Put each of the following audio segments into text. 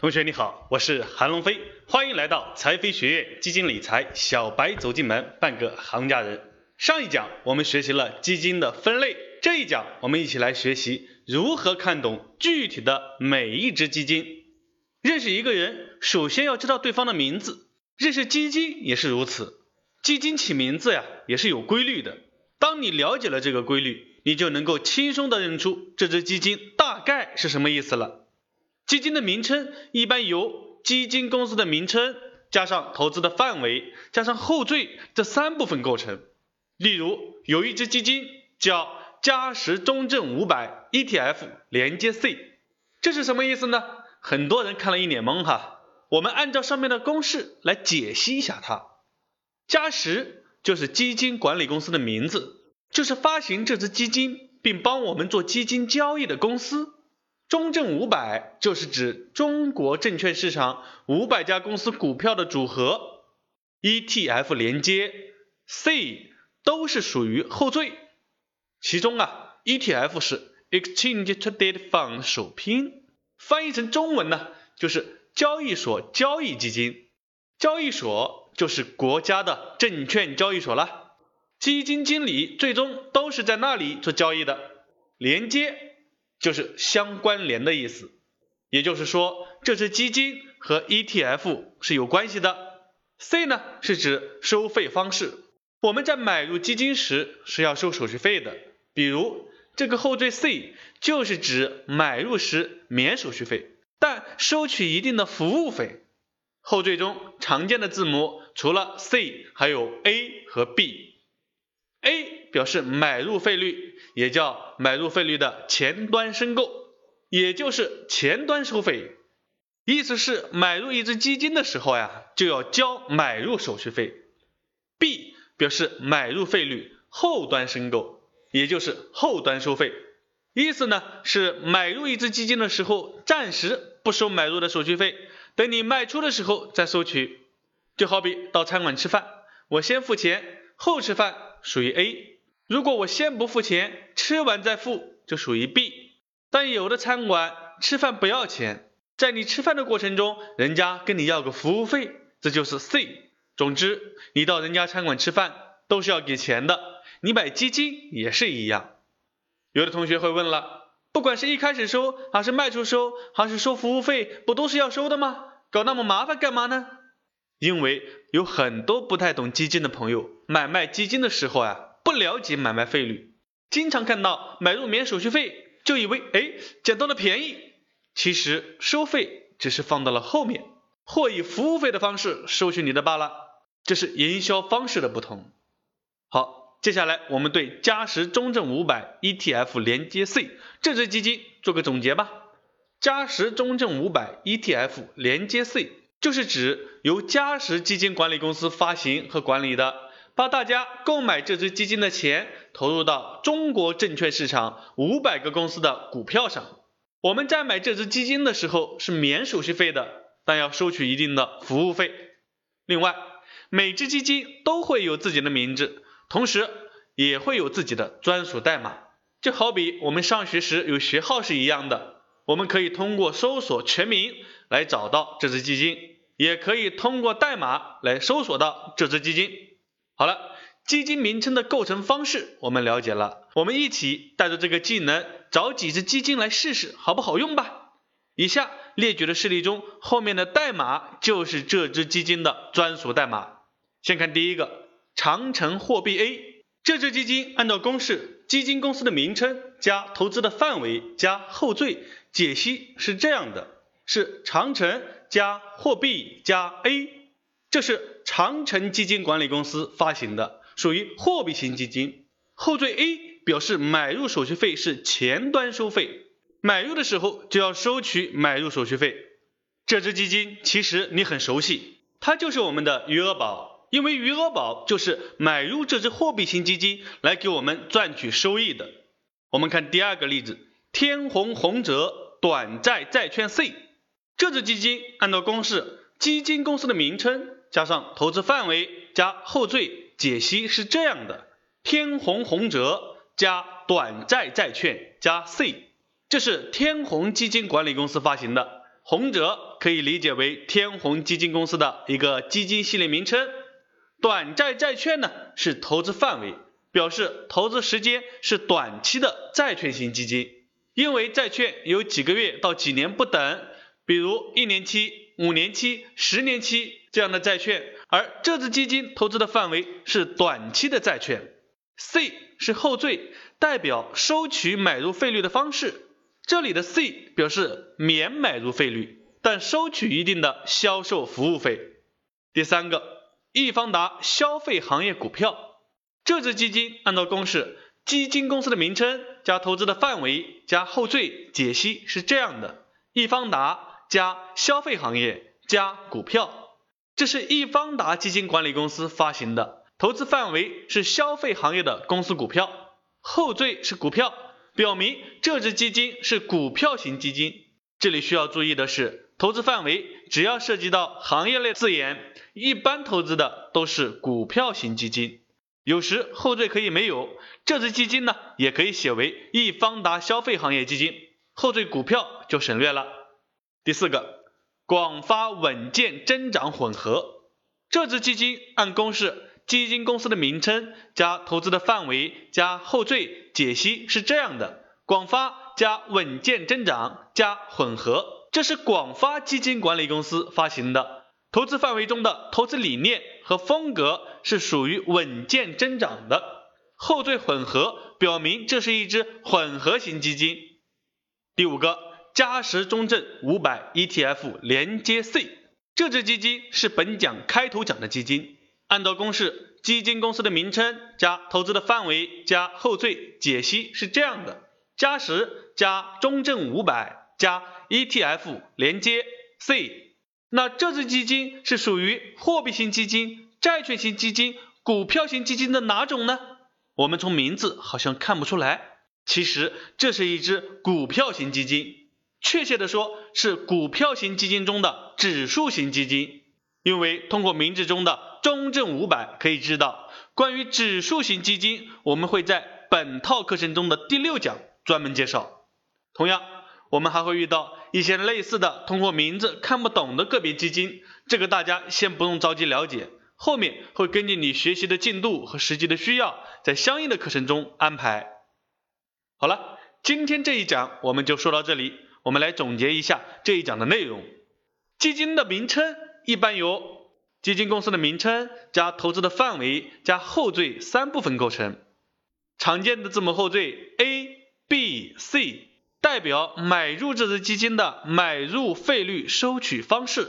同学你好，我是韩龙飞，欢迎来到财飞学院基金理财小白走进门，半个行家人。上一讲我们学习了基金的分类，这一讲我们一起来学习如何看懂具体的每一只基金。认识一个人，首先要知道对方的名字，认识基金也是如此。基金起名字呀，也是有规律的。当你了解了这个规律，你就能够轻松的认出这只基金大概是什么意思了。基金的名称一般由基金公司的名称加上投资的范围加上后缀这三部分构成。例如，有一只基金叫嘉实中证五百 ETF 连接 C，这是什么意思呢？很多人看了一脸懵哈。我们按照上面的公式来解析一下它。嘉实就是基金管理公司的名字，就是发行这只基金并帮我们做基金交易的公司。中证五百就是指中国证券市场五百家公司股票的组合。ETF 连接 C 都是属于后缀，其中啊 ETF 是 Exchange Traded Fund 首拼，翻译成中文呢就是交易所交易基金，交易所。就是国家的证券交易所了，基金经理最终都是在那里做交易的。连接就是相关联的意思，也就是说这只基金和 ETF 是有关系的。C 呢是指收费方式，我们在买入基金时是要收手续费的，比如这个后缀 C 就是指买入时免手续费，但收取一定的服务费。后缀中常见的字母除了 C 还有 A 和 B。A 表示买入费率，也叫买入费率的前端申购，也就是前端收费。意思是买入一只基金的时候呀，就要交买入手续费。B 表示买入费率后端申购，也就是后端收费。意思呢是买入一只基金的时候，暂时不收买入的手续费。等你卖出的时候再收取，就好比到餐馆吃饭，我先付钱后吃饭属于 A，如果我先不付钱，吃完再付就属于 B。但有的餐馆吃饭不要钱，在你吃饭的过程中，人家跟你要个服务费，这就是 C。总之，你到人家餐馆吃饭都是要给钱的，你买基金也是一样。有的同学会问了。不管是一开始收，还是卖出收，还是收服务费，不都是要收的吗？搞那么麻烦干嘛呢？因为有很多不太懂基金的朋友，买卖基金的时候啊，不了解买卖费率，经常看到买入免手续费，就以为哎捡到了便宜。其实收费只是放到了后面，或以服务费的方式收取你的罢了，这是营销方式的不同。好。接下来我们对嘉实中证五百 ETF 连接 C 这只基金做个总结吧。嘉实中证五百 ETF 连接 C 就是指由嘉实基金管理公司发行和管理的，把大家购买这只基金的钱投入到中国证券市场五百个公司的股票上。我们在买这只基金的时候是免手续费的，但要收取一定的服务费。另外，每只基金都会有自己的名字。同时也会有自己的专属代码，就好比我们上学时有学号是一样的。我们可以通过搜索全名来找到这只基金，也可以通过代码来搜索到这只基金。好了，基金名称的构成方式我们了解了，我们一起带着这个技能找几只基金来试试好不好用吧。以下列举的事例中，后面的代码就是这只基金的专属代码。先看第一个。长城货币 A 这只基金按照公式，基金公司的名称加投资的范围加后缀解析是这样的：是长城加货币加 A，这是长城基金管理公司发行的，属于货币型基金。后缀 A 表示买入手续费是前端收费，买入的时候就要收取买入手续费。这只基金其实你很熟悉，它就是我们的余额宝。因为余额宝就是买入这只货币型基金来给我们赚取收益的。我们看第二个例子，天弘宏泽短债债券 C，这只基金按照公式，基金公司的名称加上投资范围加后缀解析是这样的：天弘宏泽加短债债券加 C，这是天弘基金管理公司发行的。宏泽可以理解为天弘基金公司的一个基金系列名称。短债债券呢是投资范围，表示投资时间是短期的债券型基金。因为债券有几个月到几年不等，比如一年期、五年期、十年期这样的债券，而这支基金投资的范围是短期的债券。C 是后缀，代表收取买入费率的方式。这里的 C 表示免买入费率，但收取一定的销售服务费。第三个。易方达消费行业股票，这支基金按照公式，基金公司的名称加投资的范围加后缀解析是这样的：易方达加消费行业加股票，这是易方达基金管理公司发行的，投资范围是消费行业的公司股票，后缀是股票，表明这支基金是股票型基金。这里需要注意的是。投资范围只要涉及到行业类字眼，一般投资的都是股票型基金。有时后缀可以没有，这支基金呢也可以写为易方达消费行业基金，后缀股票就省略了。第四个，广发稳健增长混合，这支基金按公式，基金公司的名称加投资的范围加后缀解析是这样的：广发加稳健增长加混合。这是广发基金管理公司发行的，投资范围中的投资理念和风格是属于稳健增长的，后缀混合表明这是一只混合型基金。第五个，嘉实中证五百 ETF 连接 C，这支基金是本讲开头讲的基金，按照公式，基金公司的名称加投资的范围加后缀解析是这样的：嘉实加中证五百加。ETF 连接 C，那这支基金是属于货币型基金、债券型基金、股票型基金的哪种呢？我们从名字好像看不出来，其实这是一支股票型基金，确切的说是股票型基金中的指数型基金。因为通过名字中的中证五百可以知道，关于指数型基金，我们会在本套课程中的第六讲专门介绍。同样，我们还会遇到。一些类似的通过名字看不懂的个别基金，这个大家先不用着急了解，后面会根据你学习的进度和实际的需要，在相应的课程中安排。好了，今天这一讲我们就说到这里，我们来总结一下这一讲的内容。基金的名称一般由基金公司的名称加投资的范围加后缀三部分构成，常见的字母后缀 A、B、C。代表买入这只基金的买入费率收取方式，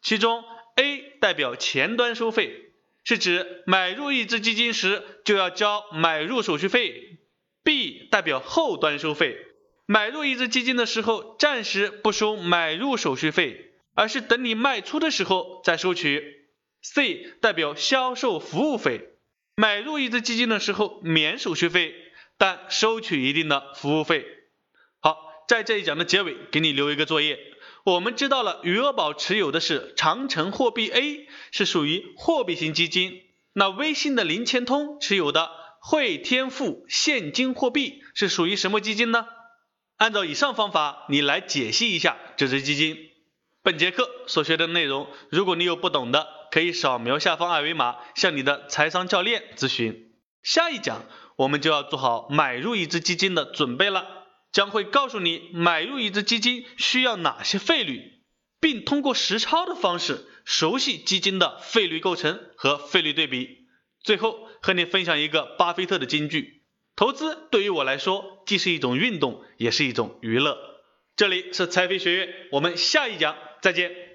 其中 A 代表前端收费，是指买入一只基金时就要交买入手续费。；B 代表后端收费，买入一只基金的时候暂时不收买入手续费，而是等你卖出的时候再收取。；C 代表销售服务费，买入一只基金的时候免手续费，但收取一定的服务费。在这一讲的结尾，给你留一个作业。我们知道了余额宝持有的是长城货币 A，是属于货币型基金。那微信的零钱通持有的汇添富现金货币是属于什么基金呢？按照以上方法，你来解析一下这只基金。本节课所学的内容，如果你有不懂的，可以扫描下方二维码向你的财商教练咨询。下一讲我们就要做好买入一只基金的准备了。将会告诉你买入一只基金需要哪些费率，并通过实操的方式熟悉基金的费率构成和费率对比。最后和你分享一个巴菲特的金句：投资对于我来说既是一种运动，也是一种娱乐。这里是财飞学院，我们下一讲再见。